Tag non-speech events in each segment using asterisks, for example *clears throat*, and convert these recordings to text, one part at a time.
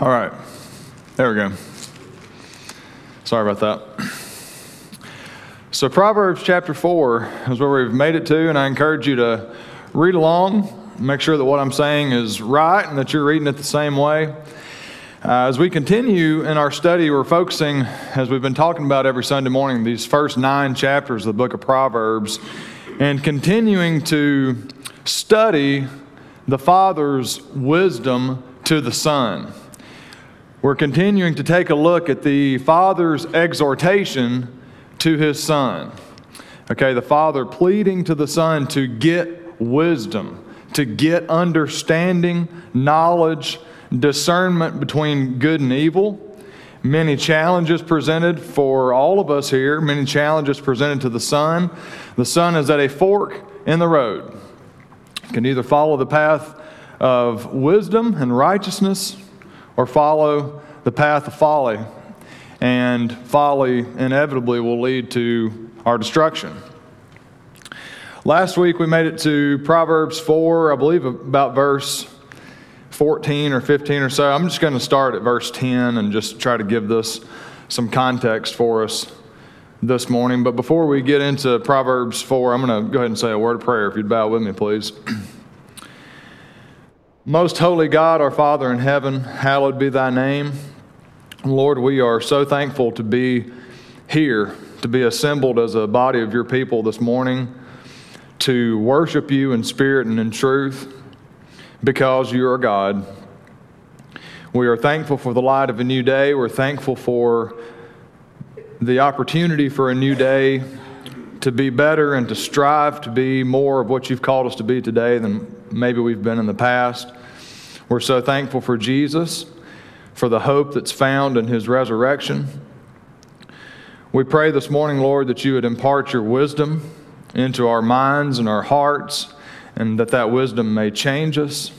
All right. There we go. Sorry about that. So, Proverbs chapter 4 is where we've made it to, and I encourage you to read along, make sure that what I'm saying is right and that you're reading it the same way. Uh, as we continue in our study, we're focusing, as we've been talking about every Sunday morning, these first nine chapters of the book of Proverbs, and continuing to study the Father's wisdom to the Son. We're continuing to take a look at the Father's exhortation to his Son. Okay, the Father pleading to the Son to get wisdom, to get understanding, knowledge, discernment between good and evil. Many challenges presented for all of us here, many challenges presented to the Son. The Son is at a fork in the road. can either follow the path of wisdom and righteousness or follow the path of folly. And folly inevitably will lead to our destruction. Last week we made it to Proverbs 4, I believe about verse 14 or 15 or so. I'm just going to start at verse 10 and just try to give this some context for us this morning. But before we get into Proverbs 4, I'm going to go ahead and say a word of prayer if you'd bow with me, please. *clears throat* Most holy God, our Father in heaven, hallowed be thy name. Lord, we are so thankful to be here, to be assembled as a body of your people this morning, to worship you in spirit and in truth because you are God. We are thankful for the light of a new day. We're thankful for the opportunity for a new day to be better and to strive to be more of what you've called us to be today than maybe we've been in the past. We're so thankful for Jesus, for the hope that's found in his resurrection. We pray this morning, Lord, that you would impart your wisdom into our minds and our hearts, and that that wisdom may change us.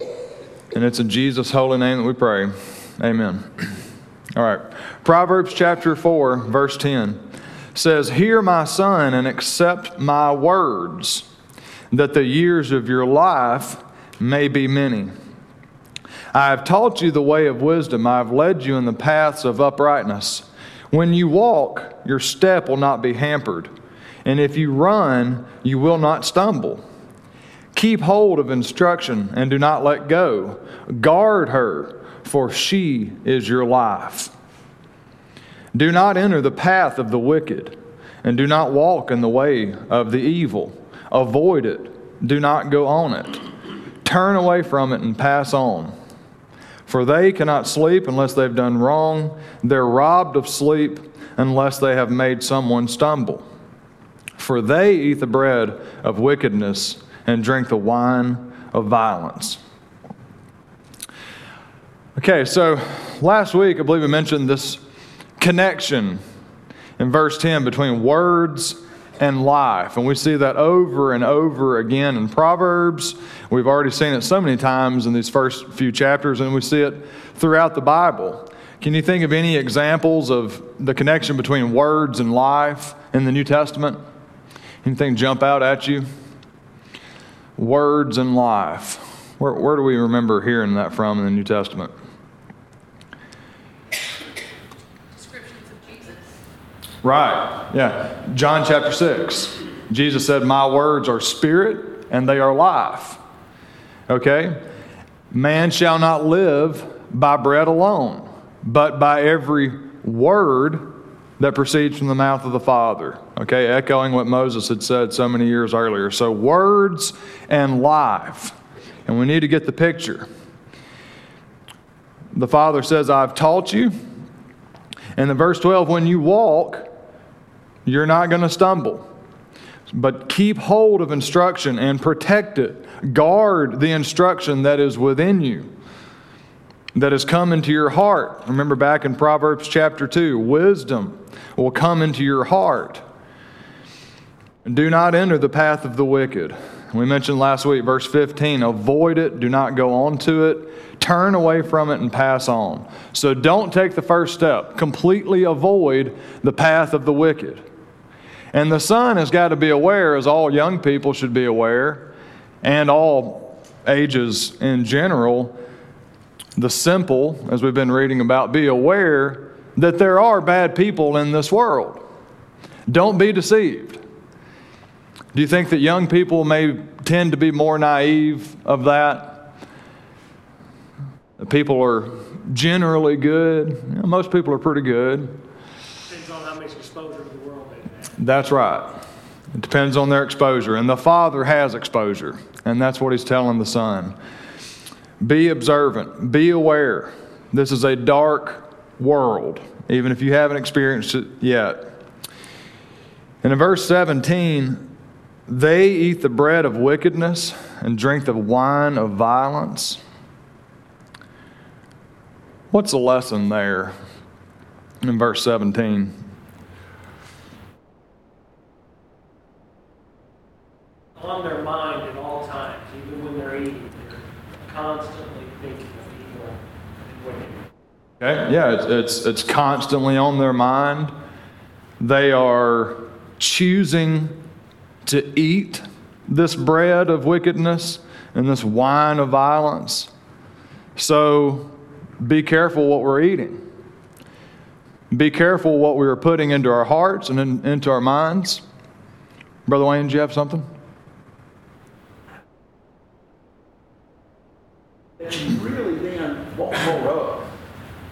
And it's in Jesus' holy name that we pray. Amen. All right. Proverbs chapter 4, verse 10 says, Hear, my son, and accept my words, that the years of your life may be many. I have taught you the way of wisdom, I have led you in the paths of uprightness. When you walk, your step will not be hampered, and if you run, you will not stumble. Keep hold of instruction and do not let go. Guard her, for she is your life. Do not enter the path of the wicked, and do not walk in the way of the evil. Avoid it, do not go on it. Turn away from it and pass on. For they cannot sleep unless they've done wrong. They're robbed of sleep unless they have made someone stumble. For they eat the bread of wickedness and drink the wine of violence. Okay, so last week I believe we mentioned this connection in verse 10 between words and life. And we see that over and over again in Proverbs. We've already seen it so many times in these first few chapters, and we see it throughout the Bible. Can you think of any examples of the connection between words and life in the New Testament? Anything jump out at you? Words and life. Where, where do we remember hearing that from in the New Testament? Right, yeah. John chapter 6. Jesus said, My words are spirit and they are life. Okay? Man shall not live by bread alone, but by every word that proceeds from the mouth of the Father. Okay, echoing what Moses had said so many years earlier. So, words and life. And we need to get the picture. The Father says, I've taught you. And in verse 12, when you walk, you're not going to stumble. But keep hold of instruction and protect it. Guard the instruction that is within you, that has come into your heart. Remember back in Proverbs chapter 2 wisdom will come into your heart. Do not enter the path of the wicked. We mentioned last week, verse 15 avoid it, do not go on to it, turn away from it, and pass on. So don't take the first step. Completely avoid the path of the wicked. And the son has got to be aware, as all young people should be aware, and all ages in general, the simple, as we've been reading about, be aware that there are bad people in this world. Don't be deceived. Do you think that young people may tend to be more naive of that? People are generally good. You know, most people are pretty good. Depends on how much exposure to the world they've had. That's right. It depends on their exposure. And the Father has exposure, and that's what He's telling the Son. Be observant, be aware. This is a dark world, even if you haven't experienced it yet. And in verse 17, they eat the bread of wickedness and drink the wine of violence. What's the lesson there in verse 17? On their mind at all times, even when they're eating, they're constantly thinking of evil and wicked. Okay, yeah, it's, it's, it's constantly on their mind. They are choosing to eat this bread of wickedness and this wine of violence. So be careful what we're eating. Be careful what we are putting into our hearts and in, into our minds. Brother Wayne, do you have something? that you really then won't grow up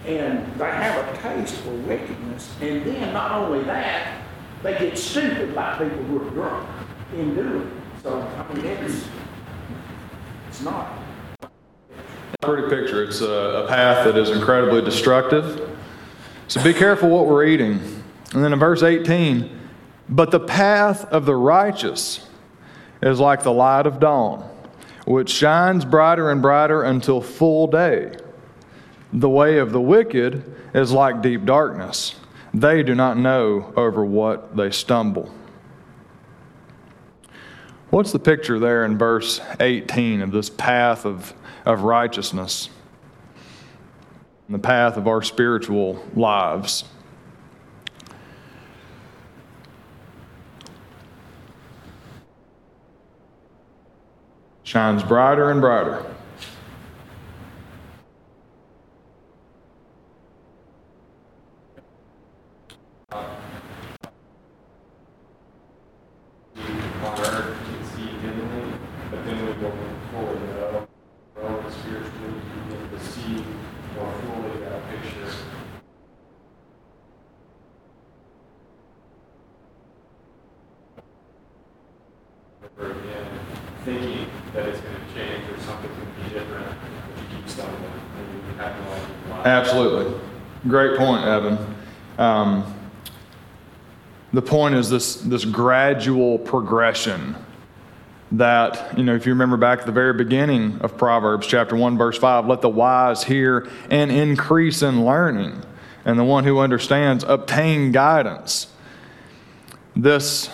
and they have a taste for wickedness. And then not only that, they get stupid like people who are drunk in doing it. So, I mean, it's, it's not. Pretty picture. It's a, a path that is incredibly destructive. So be careful what we're eating. And then in verse 18, but the path of the righteous is like the light of dawn, which shines brighter and brighter until full day. The way of the wicked is like deep darkness. They do not know over what they stumble. What's the picture there in verse 18 of this path of, of righteousness? The path of our spiritual lives. Shines brighter and brighter. on earth can see dimly, but then we go forward and grow, grow spiritually, we begin to see more fully that picture. Over again, thinking that it's gonna change or something's gonna be different, but you keep stumbling, and you have no idea why. Absolutely. Great point, Evan. Um, the point is this, this gradual progression that, you know, if you remember back at the very beginning of Proverbs chapter 1, verse 5, let the wise hear and increase in learning, and the one who understands obtain guidance. This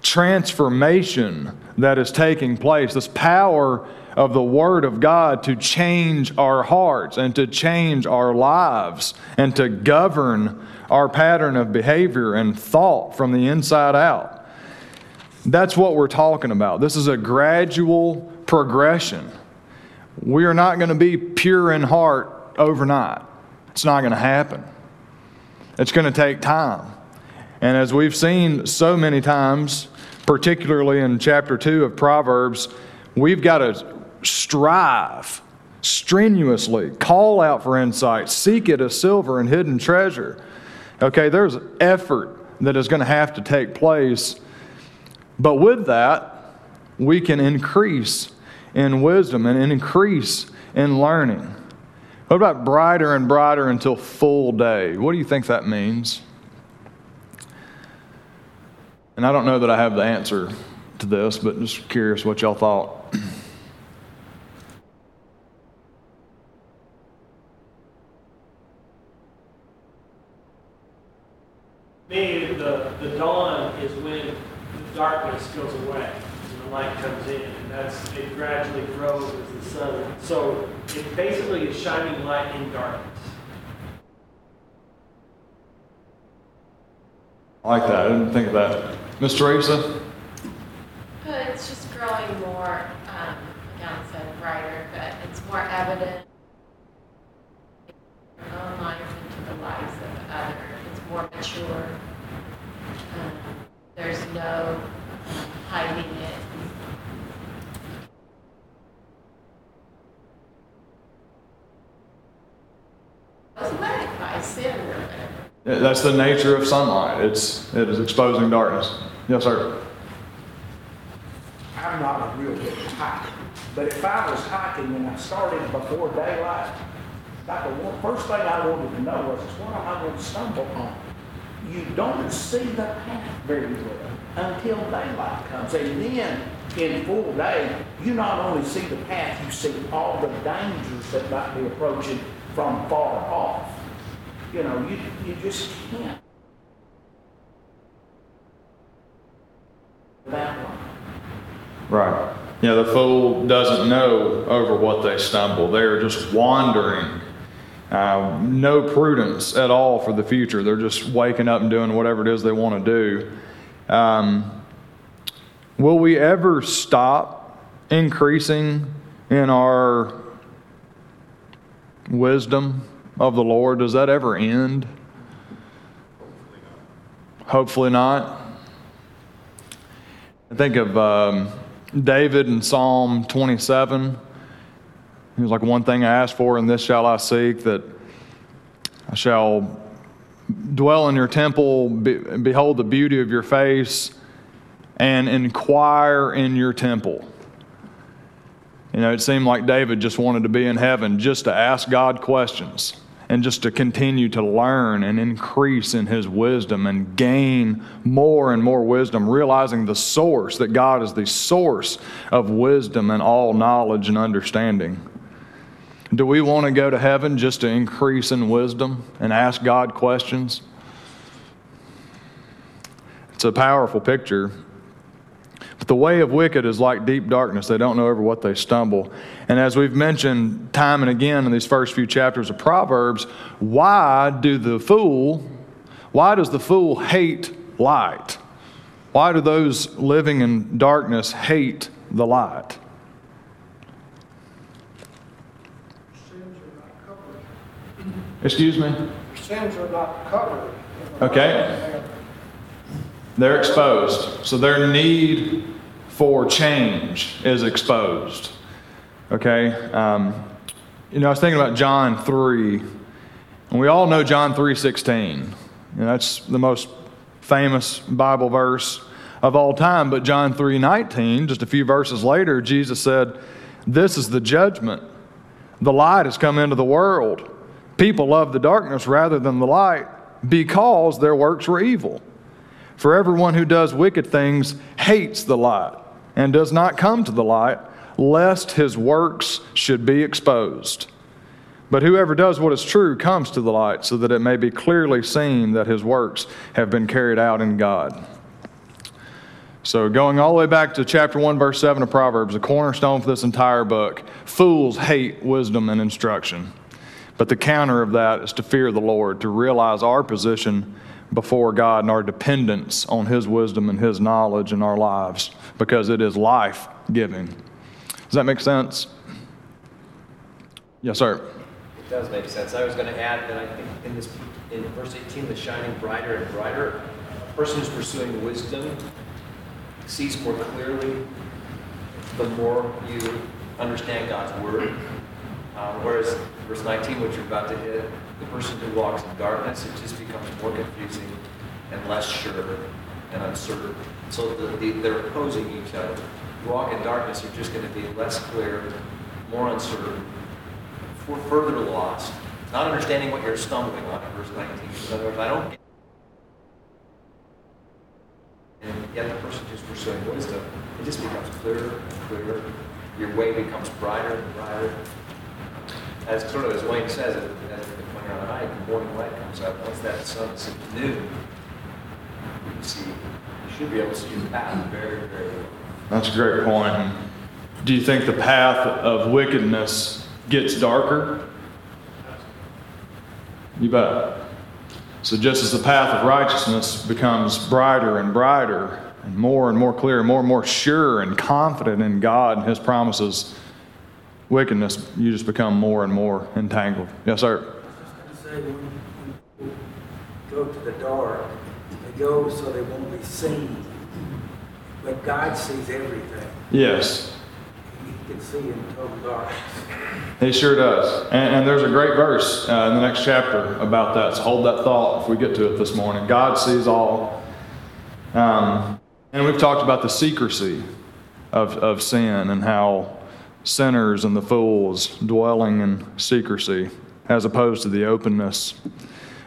transformation that is taking place, this power of the Word of God to change our hearts and to change our lives and to govern our pattern of behavior and thought from the inside out. That's what we're talking about. This is a gradual progression. We are not going to be pure in heart overnight. It's not going to happen. It's going to take time. And as we've seen so many times, particularly in chapter 2 of Proverbs, we've got to strive strenuously, call out for insight, seek it as silver and hidden treasure. Okay, there's effort that is going to have to take place. But with that, we can increase in wisdom and increase in learning. What about brighter and brighter until full day? What do you think that means? And I don't know that I have the answer to this, but just curious what y'all thought. Me, the, the dawn is when the darkness goes away and the light comes in. And that's, it gradually grows as the sun. So it basically is shining light in darkness. I like that. I didn't think of that. Mr. Teresa? But it's just growing more, um, like Alan said, evident your own life into the lives of others. It's more mature. Um, There's no um, hiding it. Doesn't matter if I sin or whatever. That's the nature of sunlight. It's, it is exposing darkness. Yes, sir. I'm not a real good hiker, but if I was hiking and I started before daylight, the first thing I wanted to know was, what am I going to stumble on? You don't see the path very well until daylight comes, and then in full day, you not only see the path, you see all the dangers that might be approaching from far off. You you, you just can't. Right. Yeah, the fool doesn't know over what they stumble. They're just wandering. Uh, no prudence at all for the future. They're just waking up and doing whatever it is they want to do. Um, will we ever stop increasing in our wisdom of the Lord? Does that ever end? Hopefully not. I think of um, David in Psalm 27. He was like, One thing I ask for, and this shall I seek, that I shall dwell in your temple, be, behold the beauty of your face, and inquire in your temple. You know, it seemed like David just wanted to be in heaven just to ask God questions and just to continue to learn and increase in his wisdom and gain more and more wisdom, realizing the source, that God is the source of wisdom and all knowledge and understanding. Do we want to go to heaven just to increase in wisdom and ask God questions? It's a powerful picture. But the way of wicked is like deep darkness. They don't know over what they stumble. And as we've mentioned time and again in these first few chapters of Proverbs, why do the fool, why does the fool hate light? Why do those living in darkness hate the light? Sins are not covered. Excuse me? Sins are not covered. Okay. They're exposed. So their need for change is exposed. Okay? Um, you know, I was thinking about John 3, and we all know John 3.16. You know, that's the most famous Bible verse of all time. But John 3.19, just a few verses later, Jesus said, This is the judgment. The light has come into the world. People love the darkness rather than the light because their works were evil. For everyone who does wicked things hates the light and does not come to the light, lest his works should be exposed. But whoever does what is true comes to the light, so that it may be clearly seen that his works have been carried out in God. So, going all the way back to chapter 1, verse 7 of Proverbs, the cornerstone for this entire book fools hate wisdom and instruction. But the counter of that is to fear the Lord, to realize our position before God and our dependence on His wisdom and His knowledge in our lives, because it is life giving. Does that make sense? Yes, sir. It does make sense. I was going to add that I think in this, in verse 18, the shining brighter and brighter, a person who's pursuing wisdom sees more clearly the more you understand God's word. Uh, whereas verse 19, which you're about to hit, the person who walks in darkness, it just becomes more confusing and less sure and uncertain. So the, the, they're opposing each other. You walk in darkness, you're just going to be less clear, more uncertain, for further lost, not understanding what you're stumbling on in verse 19. In other words, I don't get and yet the person who's pursuing wisdom, it just becomes clearer and clearer. Your way becomes brighter and brighter. As sort of as Wayne says, as you're on a hike, the morning light comes up. Once that sun is noon, you can see, you should be able to see your path very, very well. That's a great point. Do you think the path of wickedness gets darker? You bet. So, just as the path of righteousness becomes brighter and brighter, and more and more clear, and more and more sure and confident in God and His promises, wickedness, you just become more and more entangled. Yes, sir. say when, go to the dark, they go so they won't be seen. But God sees everything. Yes, He can see in total darkness. he sure does. And, and there's a great verse uh, in the next chapter about that. So hold that thought if we get to it this morning. God sees all. Um, and we've talked about the secrecy of, of sin and how sinners and the fools dwelling in secrecy as opposed to the openness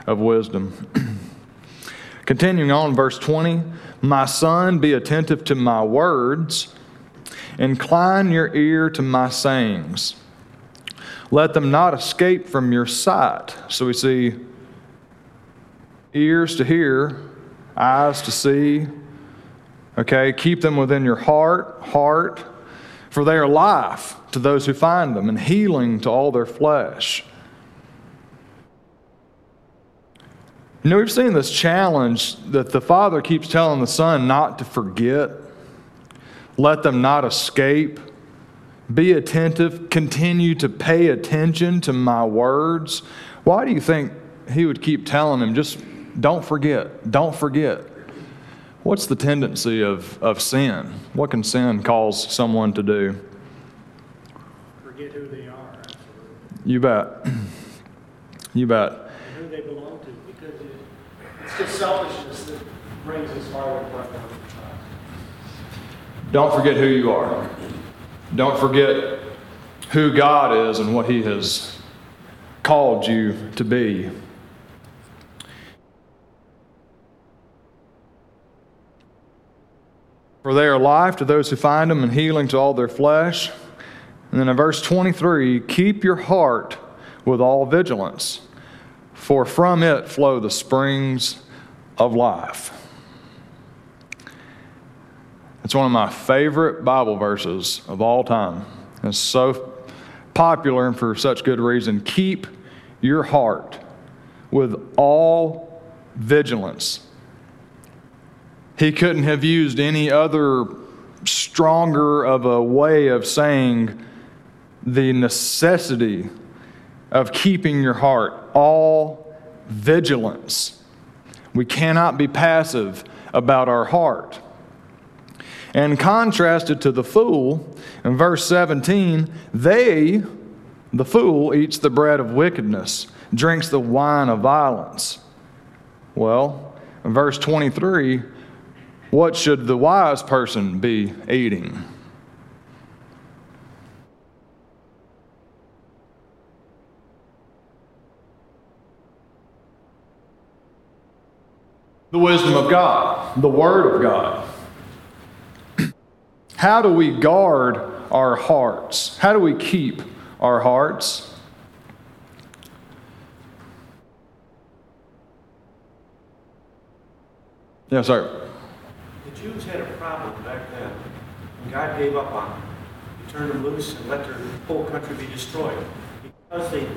of wisdom. *clears throat* Continuing on, verse 20 My son, be attentive to my words, incline your ear to my sayings. Let them not escape from your sight. So we see ears to hear, eyes to see. Okay, keep them within your heart, heart, for they are life to those who find them and healing to all their flesh. You know, we've seen this challenge that the Father keeps telling the Son not to forget, let them not escape, be attentive, continue to pay attention to my words. Why do you think He would keep telling him, just don't forget, don't forget? What's the tendency of, of sin? What can sin cause someone to do? Forget who they are, absolutely, You bet. You bet. and who they belong to, because it, it's just selfishness that brings us farther apart from God. Don't forget who you are. Don't forget who God is and what He has called you to be. For they are life to those who find them and healing to all their flesh. And then in verse 23, keep your heart with all vigilance, for from it flow the springs of life. It's one of my favorite Bible verses of all time. It's so popular and for such good reason. Keep your heart with all vigilance. He couldn't have used any other stronger of a way of saying the necessity of keeping your heart, all vigilance. We cannot be passive about our heart. And contrasted to the fool, in verse 17, they, the fool, eats the bread of wickedness, drinks the wine of violence. Well, in verse 23, what should the wise person be eating? The wisdom of God, the Word of God. How do we guard our hearts? How do we keep our hearts? Yes, sir. Jews had a problem back then. and God gave up on them. He turned them loose and let their whole country be destroyed. Because they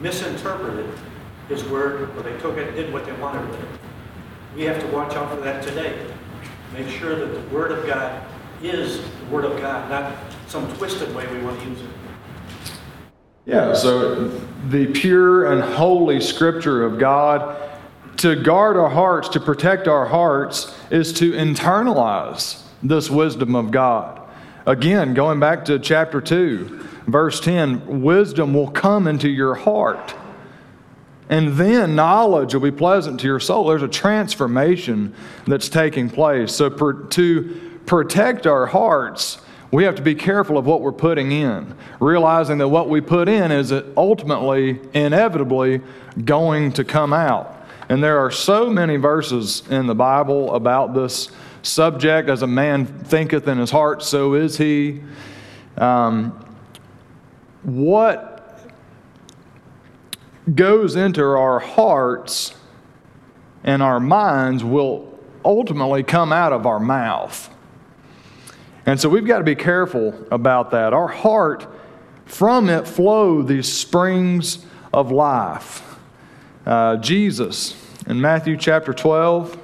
misinterpreted His word, or they took it and did what they wanted with it. We have to watch out for that today. Make sure that the word of God is the word of God, not some twisted way we want to use it. Yeah, so the pure and holy scripture of God, to guard our hearts, to protect our hearts, is to internalize this wisdom of God. Again, going back to chapter 2, verse 10 wisdom will come into your heart. And then knowledge will be pleasant to your soul. There's a transformation that's taking place. So, per, to protect our hearts, we have to be careful of what we're putting in, realizing that what we put in is ultimately, inevitably, going to come out. And there are so many verses in the Bible about this subject as a man thinketh in his heart, so is he. Um, what goes into our hearts and our minds will ultimately come out of our mouth. And so we've got to be careful about that. Our heart, from it flow these springs of life. Uh, Jesus in Matthew chapter 12.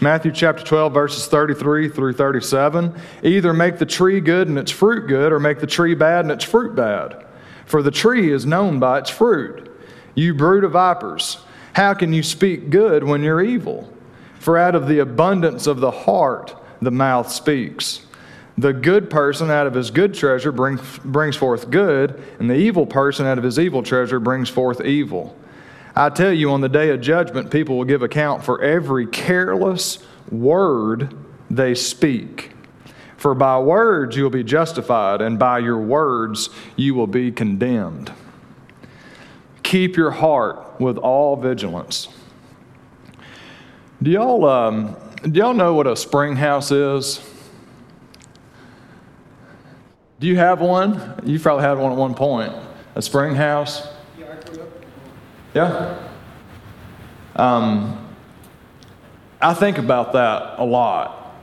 Matthew chapter 12, verses 33 through 37. Either make the tree good and its fruit good, or make the tree bad and its fruit bad. For the tree is known by its fruit. You brood of vipers, how can you speak good when you're evil? For out of the abundance of the heart, the mouth speaks. The good person out of his good treasure brings, brings forth good, and the evil person out of his evil treasure brings forth evil. I tell you, on the day of judgment, people will give account for every careless word they speak. For by words you will be justified, and by your words you will be condemned. Keep your heart with all vigilance. Do y'all, um, do y'all know what a spring house is? Do you have one? You probably had one at one point. A spring house? Yeah. Um, I think about that a lot.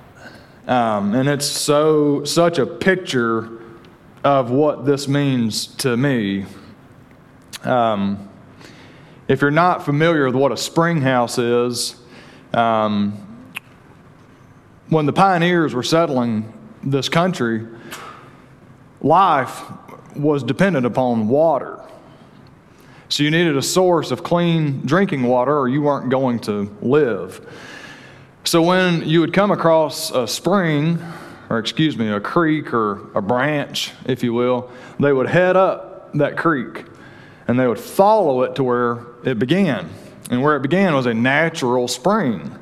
Um, and it's so such a picture of what this means to me. Um, if you're not familiar with what a spring house is, um, when the pioneers were settling this country, life was dependent upon water. So you needed a source of clean drinking water, or you weren't going to live. So when you would come across a spring, or excuse me, a creek or a branch, if you will, they would head up that creek and they would follow it to where it began. And where it began was a natural spring.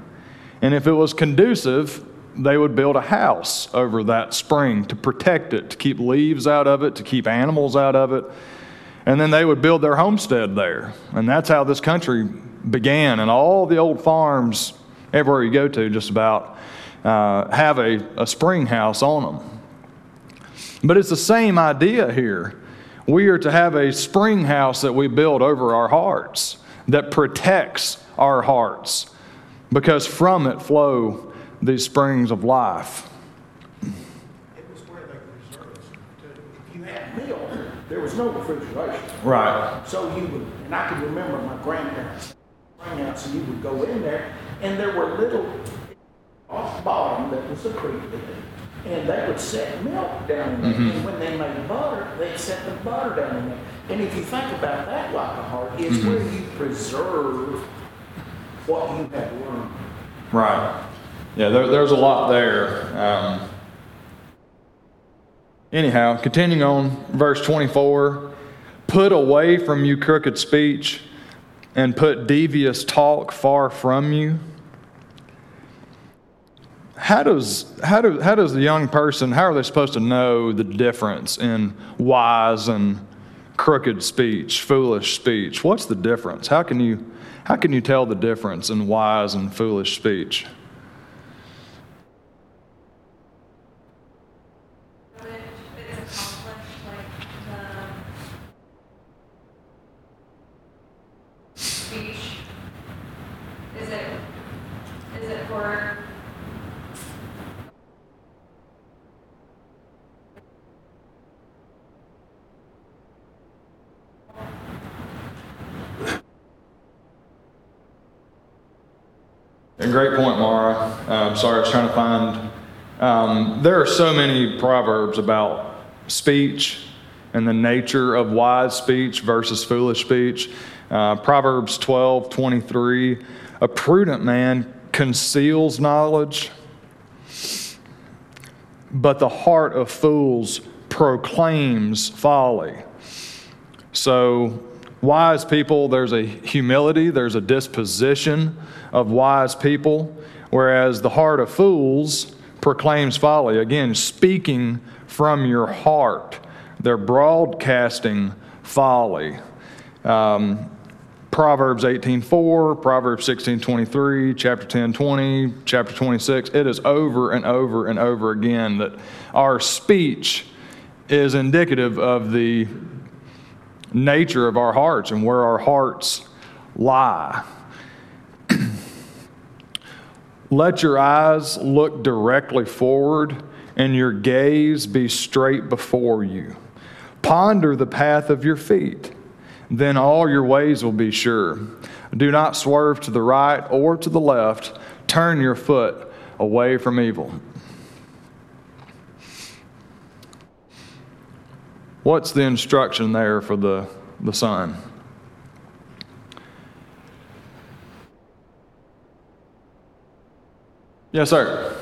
And if it was conducive, they would build a house over that spring to protect it, to keep leaves out of it, to keep animals out of it. And then they would build their homestead there. And that's how this country began. And all the old farms, everywhere you go to, just about, uh, have a, a spring house on them. But it's the same idea here. We are to have a spring house that we build over our hearts that protects our hearts because from it flow these springs of life. It was where they preserved you had milk, there was no refrigeration. Right. So you would, and I can remember my grandparents out, so you would go in there, and there were little off bottom that was a creek and they would set milk down in there. Mm-hmm. And when they made butter, they'd set the butter down in there. And if you think about that like a heart, it's mm-hmm. where you preserve what you have learned. Right. Yeah, there, there's a lot there. Um, anyhow, continuing on, verse 24 Put away from you crooked speech and put devious talk far from you. How does, how, do, how does the young person, how are they supposed to know the difference in wise and crooked speech, foolish speech? What's the difference? How can you, how can you tell the difference in wise and foolish speech? Which it's a conflict, like the speech. Is it, is it for? A great point, Mara. Um, sorry, I was trying to find. Um, there are so many proverbs about speech and the nature of wise speech versus foolish speech. Uh, proverbs 12, 23. A prudent man conceals knowledge, but the heart of fools proclaims folly. So, wise people, there's a humility, there's a disposition of wise people, whereas the heart of fools proclaims folly. Again, speaking from your heart, they're broadcasting folly. Um, Proverbs 18:4, Proverbs 16:23, chapter 10:20, chapter 26. It is over and over and over again that our speech is indicative of the nature of our hearts and where our hearts lie. Let your eyes look directly forward and your gaze be straight before you. Ponder the path of your feet, then all your ways will be sure. Do not swerve to the right or to the left. turn your foot away from evil. What's the instruction there for the, the son? Yes, sir.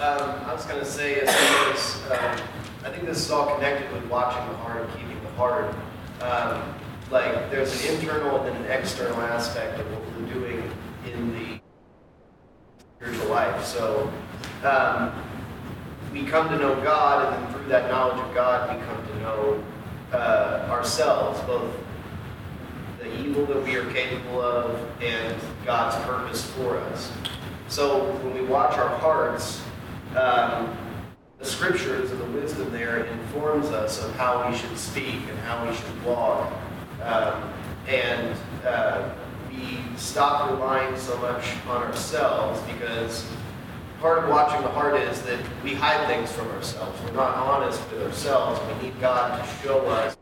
Um, I was going to say, as as, um, I think this is all connected with watching the heart and keeping the heart. Um, like, there's an internal and an external aspect of what we're doing in the spiritual life. So, um, we come to know God, and then through that knowledge of God, we come to know uh, ourselves, both the evil that we are capable of and God's purpose for us. So when we watch our hearts, um, the scriptures and the wisdom there informs us of how we should speak and how we should walk. Um, and uh, we stop relying so much on ourselves because part of watching the heart is that we hide things from ourselves. We're not honest with ourselves. We need God to show us.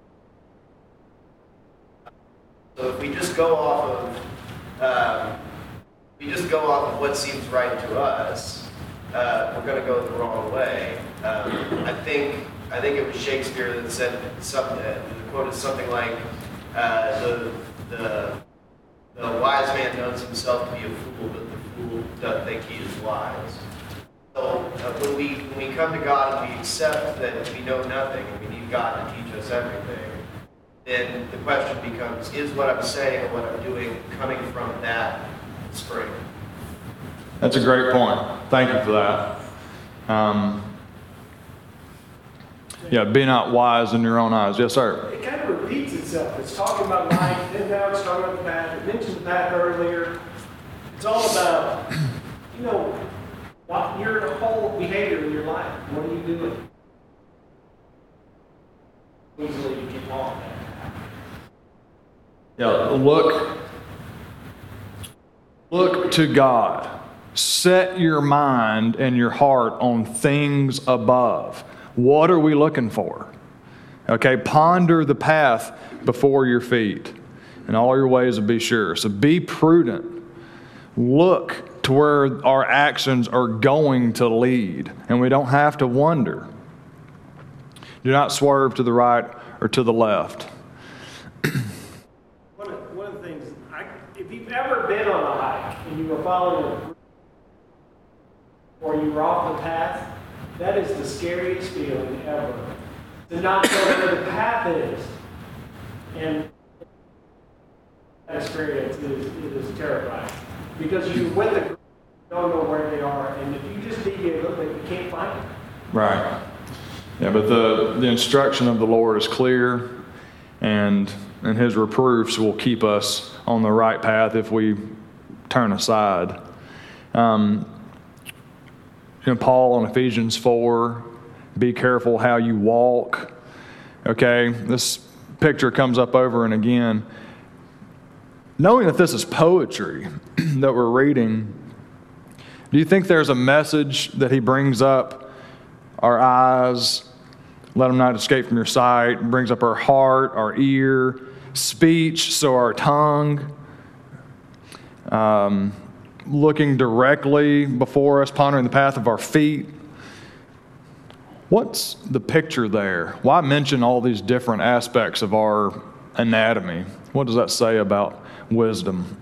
So if we just go off of um, we just go off of what seems right to us, uh, we're going to go the wrong way. Um, I think I think it was Shakespeare that said something. The quote is something like, uh, "the the the wise man knows himself to be a fool, but the fool doesn't think he is wise." So uh, when we when we come to God and we accept that we know nothing and we need God to teach us everything, then the question becomes: Is what I'm saying and what I'm doing coming from that spring? That's a great point. Thank you for that. Um, yeah, be not wise in your own eyes. Yes, sir. It kind of repeats itself. It's talking about life, then now it's talking about the path. It mentioned the path earlier. It's all about, you know, what your whole behavior in your life. What are you doing? Easily you get off that. Yeah, look look to God. Set your mind and your heart on things above. What are we looking for? Okay, ponder the path before your feet, and all your ways will be sure. So be prudent. Look to where our actions are going to lead, and we don't have to wonder. Do not swerve to the right or to the left. *clears throat* One of, one of the things, I, if you've ever been on a hike and you were following or you were off the path, that is the scariest feeling ever. To not know where the path is. And that experience is, it is terrifying. Because you're with a group, you don't know where they are, and if you just deviate a little bit, you can't find them. Right. Yeah, but the, the instruction of the Lord is clear, and, and his reproofs will keep us on the right path if we turn aside. Um, you know, Paul on Ephesians 4, be careful how you walk. Okay, this picture comes up over and again. Knowing that this is poetry *clears throat* that we're reading, do you think there's a message that he brings up? Our eyes, let them not escape from your sight, brings up our heart, our ear, speech, so our tongue. Um, looking directly before us, pondering the path of our feet. What's the picture there? Why mention all these different aspects of our anatomy? What does that say about wisdom?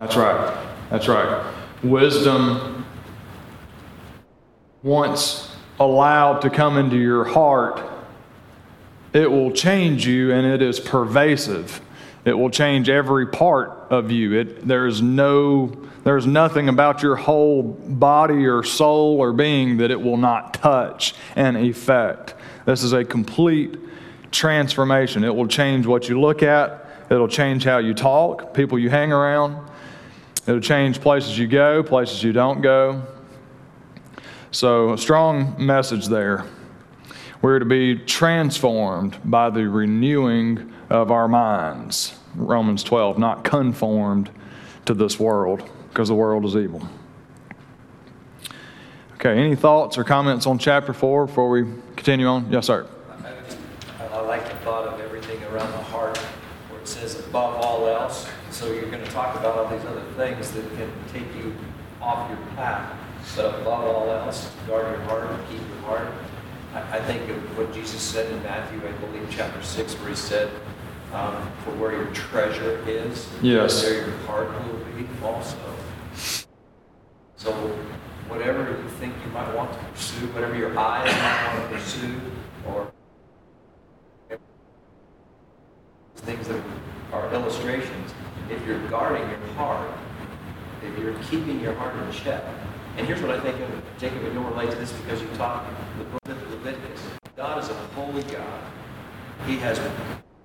That's right. That's right. Wisdom, once allowed to come into your heart, it will change you and it is pervasive. It will change every part of you. It, there's no, there's nothing about your whole body or soul or being that it will not touch and affect. This is a complete transformation. It will change what you look at. It'll change how you talk, people you hang around. It'll change places you go, places you don't go. So, a strong message there. We're to be transformed by the renewing of our minds. Romans 12, not conformed to this world, because the world is evil. Okay, any thoughts or comments on chapter 4 before we continue on? Yes, sir. I like the thought of everything around the heart, where it says above all else. So you're going to talk about all these other things that can take you off your path. But above all else, guard your heart and keep your heart. I, I think of what Jesus said in Matthew, I believe, chapter 6, where he said, um, For where your treasure is, Yes. there your heart will be also. So whatever you think you might want to pursue, whatever your eyes might want to pursue, or things that are illustrations, if you're guarding your heart, if you're keeping your heart in check. And here's what I think of, Jacob, and you'll relate to this because you taught the book of Leviticus. God is a holy God. He has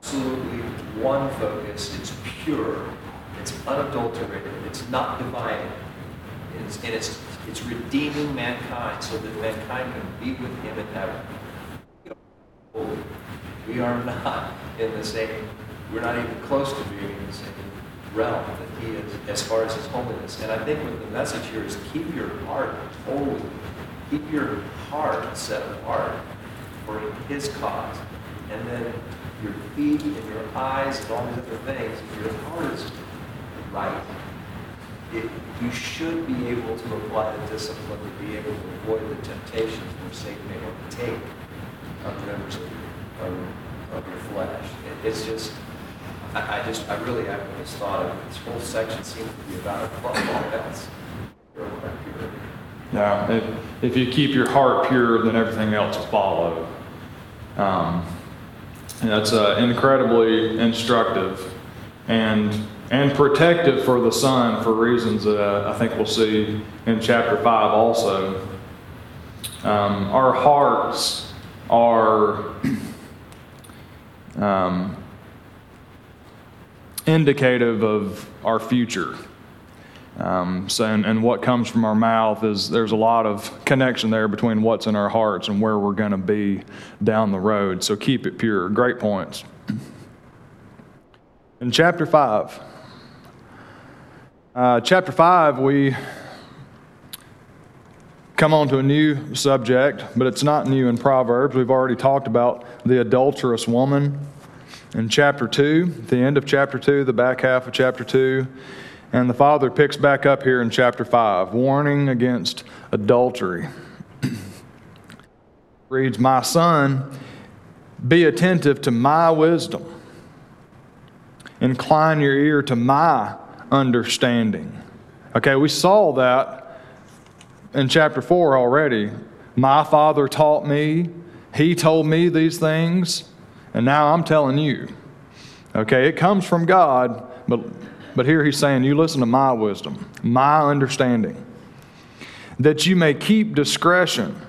absolutely one focus. It's pure. It's unadulterated. It's not divided. It's, and it's, it's redeeming mankind so that mankind can be with him in heaven. We are not in the same, we're not even close to being in the same realm that he is as far as his holiness. And I think what the message here is keep your heart holy. Keep your heart set apart for his cause. And then your feet and your eyes and all these other things, if your heart is right, it, you should be able to apply the discipline to be able to avoid the temptations where Satan may want to take of members of, of, of your flesh. It, it's just, I, I just, I really have this thought of this whole section seems to be about above all else. Yeah, if, if you keep your heart pure, then everything else will follow. Um, and that's uh, incredibly instructive and and protective for the son for reasons that uh, I think we'll see in chapter five also. Um, our hearts are *clears throat* um, indicative of our future. Um, so, and, and what comes from our mouth is there's a lot of connection there between what's in our hearts and where we're going to be down the road. So keep it pure. Great points. In chapter 5, uh, chapter 5, we come on to a new subject, but it's not new in Proverbs. We've already talked about the adulterous woman in chapter 2, the end of chapter 2, the back half of chapter 2. And the Father picks back up here in chapter 5, warning against adultery. *clears throat* Reads, My son, be attentive to my wisdom, incline your ear to my understanding. Okay, we saw that in chapter 4 already. My Father taught me, He told me these things, and now I'm telling you. Okay, it comes from God, but but here he's saying, You listen to my wisdom, my understanding, that you may keep discretion,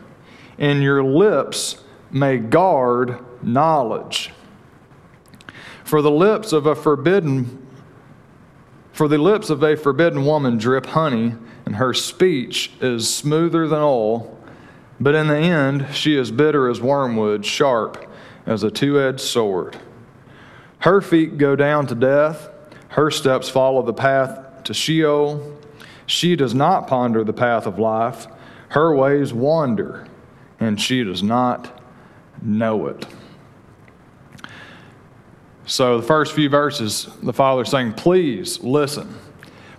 and your lips may guard knowledge. For the lips of a forbidden for the lips of a forbidden woman drip honey, and her speech is smoother than oil, but in the end she is bitter as wormwood, sharp as a two edged sword. Her feet go down to death her steps follow the path to Sheol. She does not ponder the path of life. Her ways wander, and she does not know it. So, the first few verses, the Father saying, Please listen.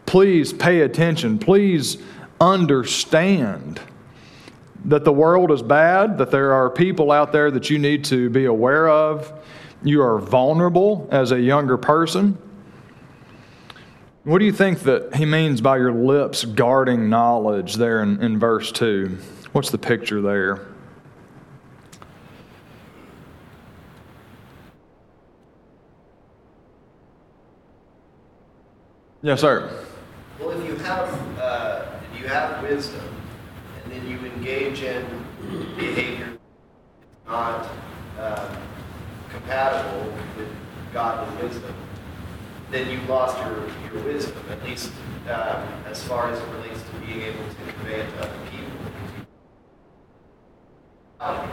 Please pay attention. Please understand that the world is bad, that there are people out there that you need to be aware of. You are vulnerable as a younger person. What do you think that he means by your lips guarding knowledge there in, in verse 2? What's the picture there? Yes, sir. Well, if you have, uh, if you have wisdom, engage in behavior not um, compatible with godly wisdom, then you've lost your, your wisdom, at least um, as far as it relates to being able to convey it to other people. Um,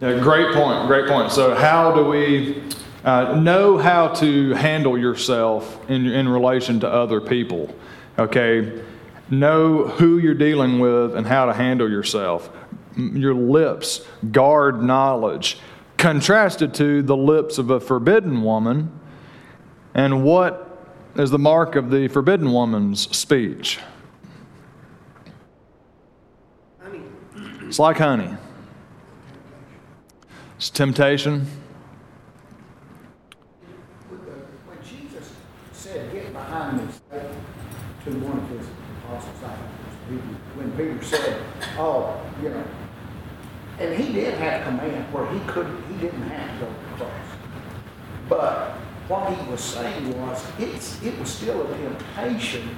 Yeah, great point. Great point. So, how do we uh, know how to handle yourself in, in relation to other people? Okay, know who you're dealing with and how to handle yourself. your lips guard knowledge. Contrasted to the lips of a forbidden woman. And what is the mark of the forbidden woman's speech? Honey, It's like honey. It's temptation. With the- When Jesus said, get behind me, Satan," to one of his apostles, I think it was Peter, when Peter oh, you know, and he did have command where he couldn't, he didn't have to go to cross. But what he was saying was, it's, it was still a temptation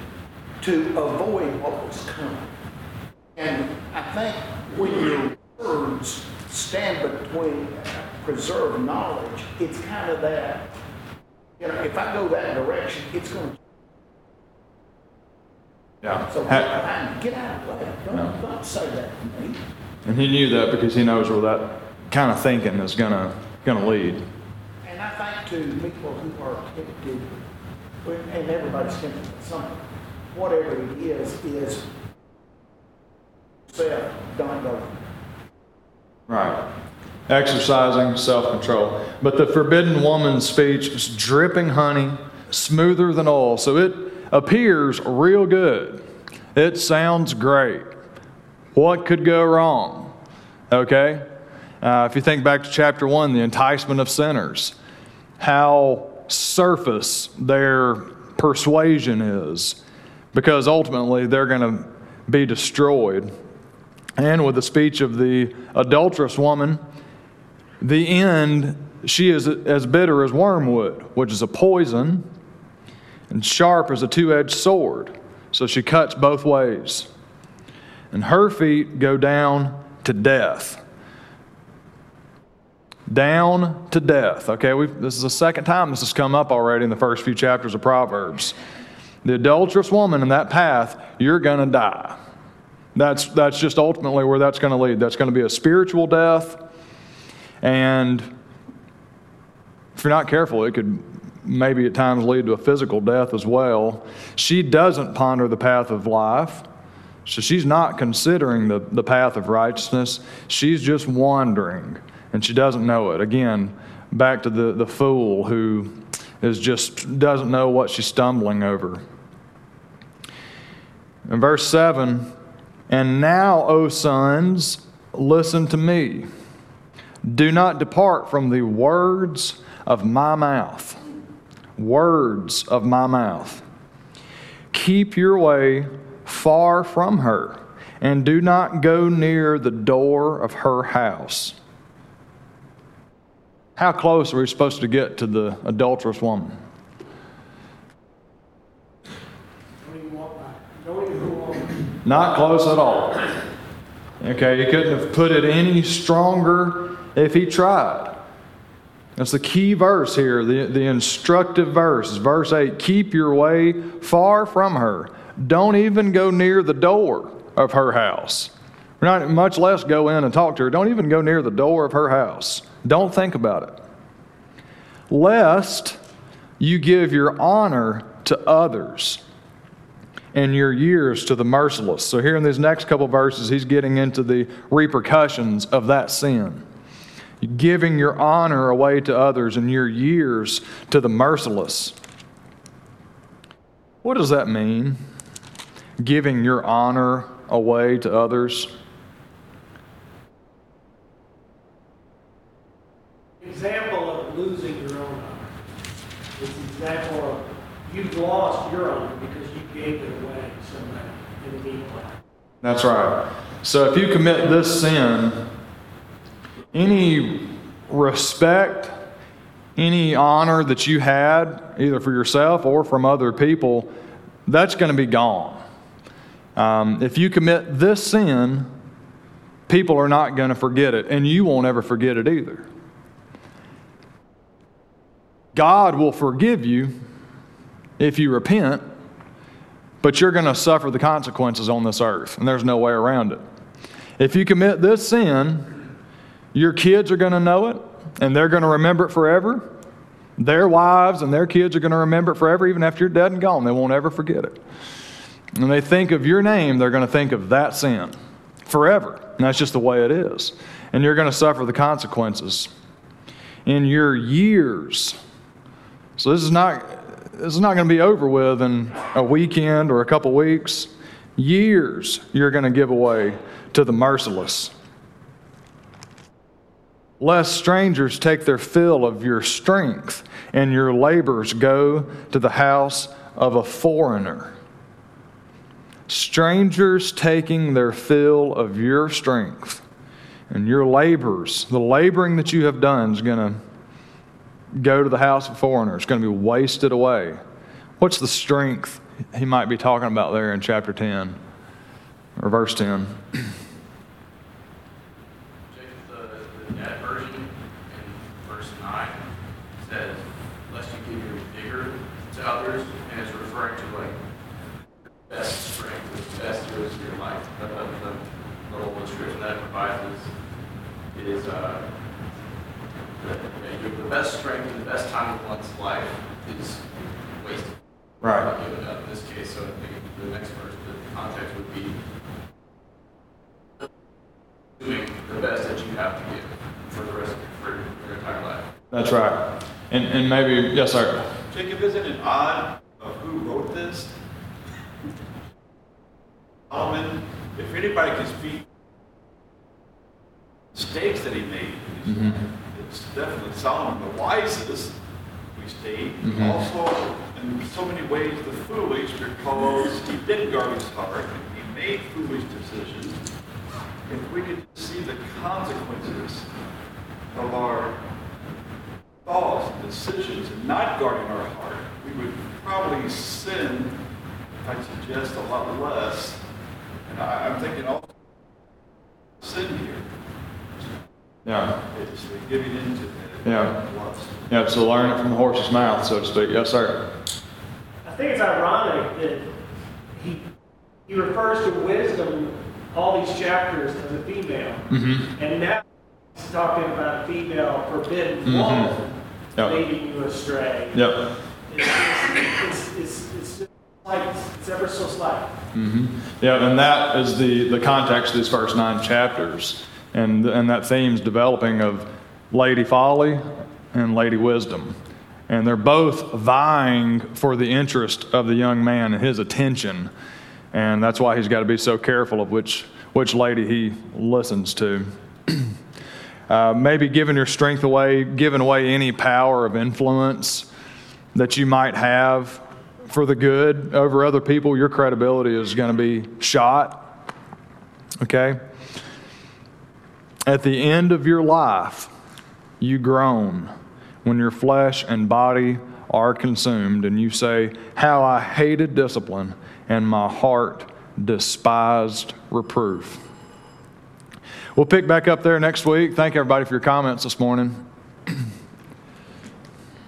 to avoid what was coming. And I think when your words stand between preserve knowledge, it's kind of that, you know, if I go that direction, it's going to, Yeah. so get get out of the way. Don't, don't say that to me. And he knew that because he knows where that kind of thinking is gonna gonna lead. And I think to people who are tempted, and everybody's tempted with something, whatever it is, is self, don't go. Right. Exercising self control. But the forbidden woman's speech is dripping honey, smoother than oil. So it appears real good. It sounds great. What could go wrong? Okay? Uh, if you think back to chapter one, the enticement of sinners, how surface their persuasion is, because ultimately they're going to be destroyed. And with the speech of the adulterous woman, the end, she is as bitter as wormwood, which is a poison, and sharp as a two edged sword. So she cuts both ways. And her feet go down to death. Down to death. Okay, this is the second time this has come up already in the first few chapters of Proverbs. The adulterous woman in that path, you're going to die. That's, that's just ultimately where that's going to lead. That's going to be a spiritual death. And if you're not careful, it could maybe at times lead to a physical death as well. She doesn't ponder the path of life. So she's not considering the, the path of righteousness. She's just wandering, and she doesn't know it. Again, back to the, the fool who is just doesn't know what she's stumbling over. In verse 7, and now, O sons, listen to me. Do not depart from the words of my mouth. Words of my mouth. Keep your way far from her, and do not go near the door of her house. How close are we supposed to get to the adulterous woman? Not close at all. Okay, he couldn't have put it any stronger if he tried. That's the key verse here, the, the instructive verse. Verse 8 Keep your way far from her. Don't even go near the door of her house. Not much less go in and talk to her. Don't even go near the door of her house. Don't think about it. Lest you give your honor to others and your years to the merciless. So, here in these next couple verses, he's getting into the repercussions of that sin. Giving your honor away to others and your years to the merciless. What does that mean? Giving your honor away to others? Example of losing your own honor. It's an example of you've lost your honor because you gave it away to somebody in the meanwhile. That's right. So if you commit this sin, any respect, any honor that you had, either for yourself or from other people, that's going to be gone. Um, if you commit this sin, people are not going to forget it, and you won't ever forget it either. God will forgive you if you repent, but you're going to suffer the consequences on this earth, and there's no way around it. If you commit this sin, your kids are going to know it, and they're going to remember it forever. Their wives and their kids are going to remember it forever, even after you're dead and gone. They won't ever forget it. When they think of your name, they're going to think of that sin forever. And that's just the way it is. And you're going to suffer the consequences in your years. So this is not this is not going to be over with in a weekend or a couple weeks. Years you're going to give away to the merciless. Lest strangers take their fill of your strength and your labors go to the house of a foreigner. Strangers taking their fill of your strength and your labors, the laboring that you have done is going to go to the house of foreigners. It's going to be wasted away. What's the strength he might be talking about there in chapter 10 or verse 10? *clears throat* Check the, the net version in verse nine says, lest you give your vigor to others, and it's referring to like best strength, the best years of your life. The, the, the little illustration that it provides is, is uh, the, the best strength and the best time of one's life is wasted. Right. Not given up in this case, so I think the next verse, the context would be doing the best that you have to give for the rest of for your entire life. That's right. And, and maybe, yes, sir. Jacob, isn't it odd of who wrote this? Solomon, if anybody can speak mistakes that he made, Mhm. it's definitely Solomon, the wisest, we state. Mhm. Also, in so many ways, the foolish, because he didn't guard his heart, he made foolish decisions. If we could see the consequences of our thoughts and decisions and not guarding our heart, we would probably sin, I suggest, a lot less. And I, I'm thinking also sin here. Yeah. It's the giving into the Yeah. lust. Yeah, so learn it from the horse's mouth, so to speak. Yes, sir. I think it's ironic that he, he refers to wisdom all these chapters as a female. Mm-hmm. And now he's talking about a female forbidden Mhm. woman Yep. leading you astray. Yep. It's, it's, it's, it's, it's like, it's ever so slight. hmm Yeah, and that is the, the context of these first nine chapters. And, and that theme's developing of Lady Folly and Lady Wisdom. And they're both vying for the interest of the young man and his attention. And that's why he's got to be so careful of which, which lady he listens to. *clears throat* Uh, maybe giving your strength away, giving away any power of influence that you might have for the good over other people, your credibility is going to be shot. Okay? At the end of your life, you groan when your flesh and body are consumed, and you say, How I hated discipline, and my heart despised reproof. We'll pick back up there next week. Thank everybody for your comments this morning.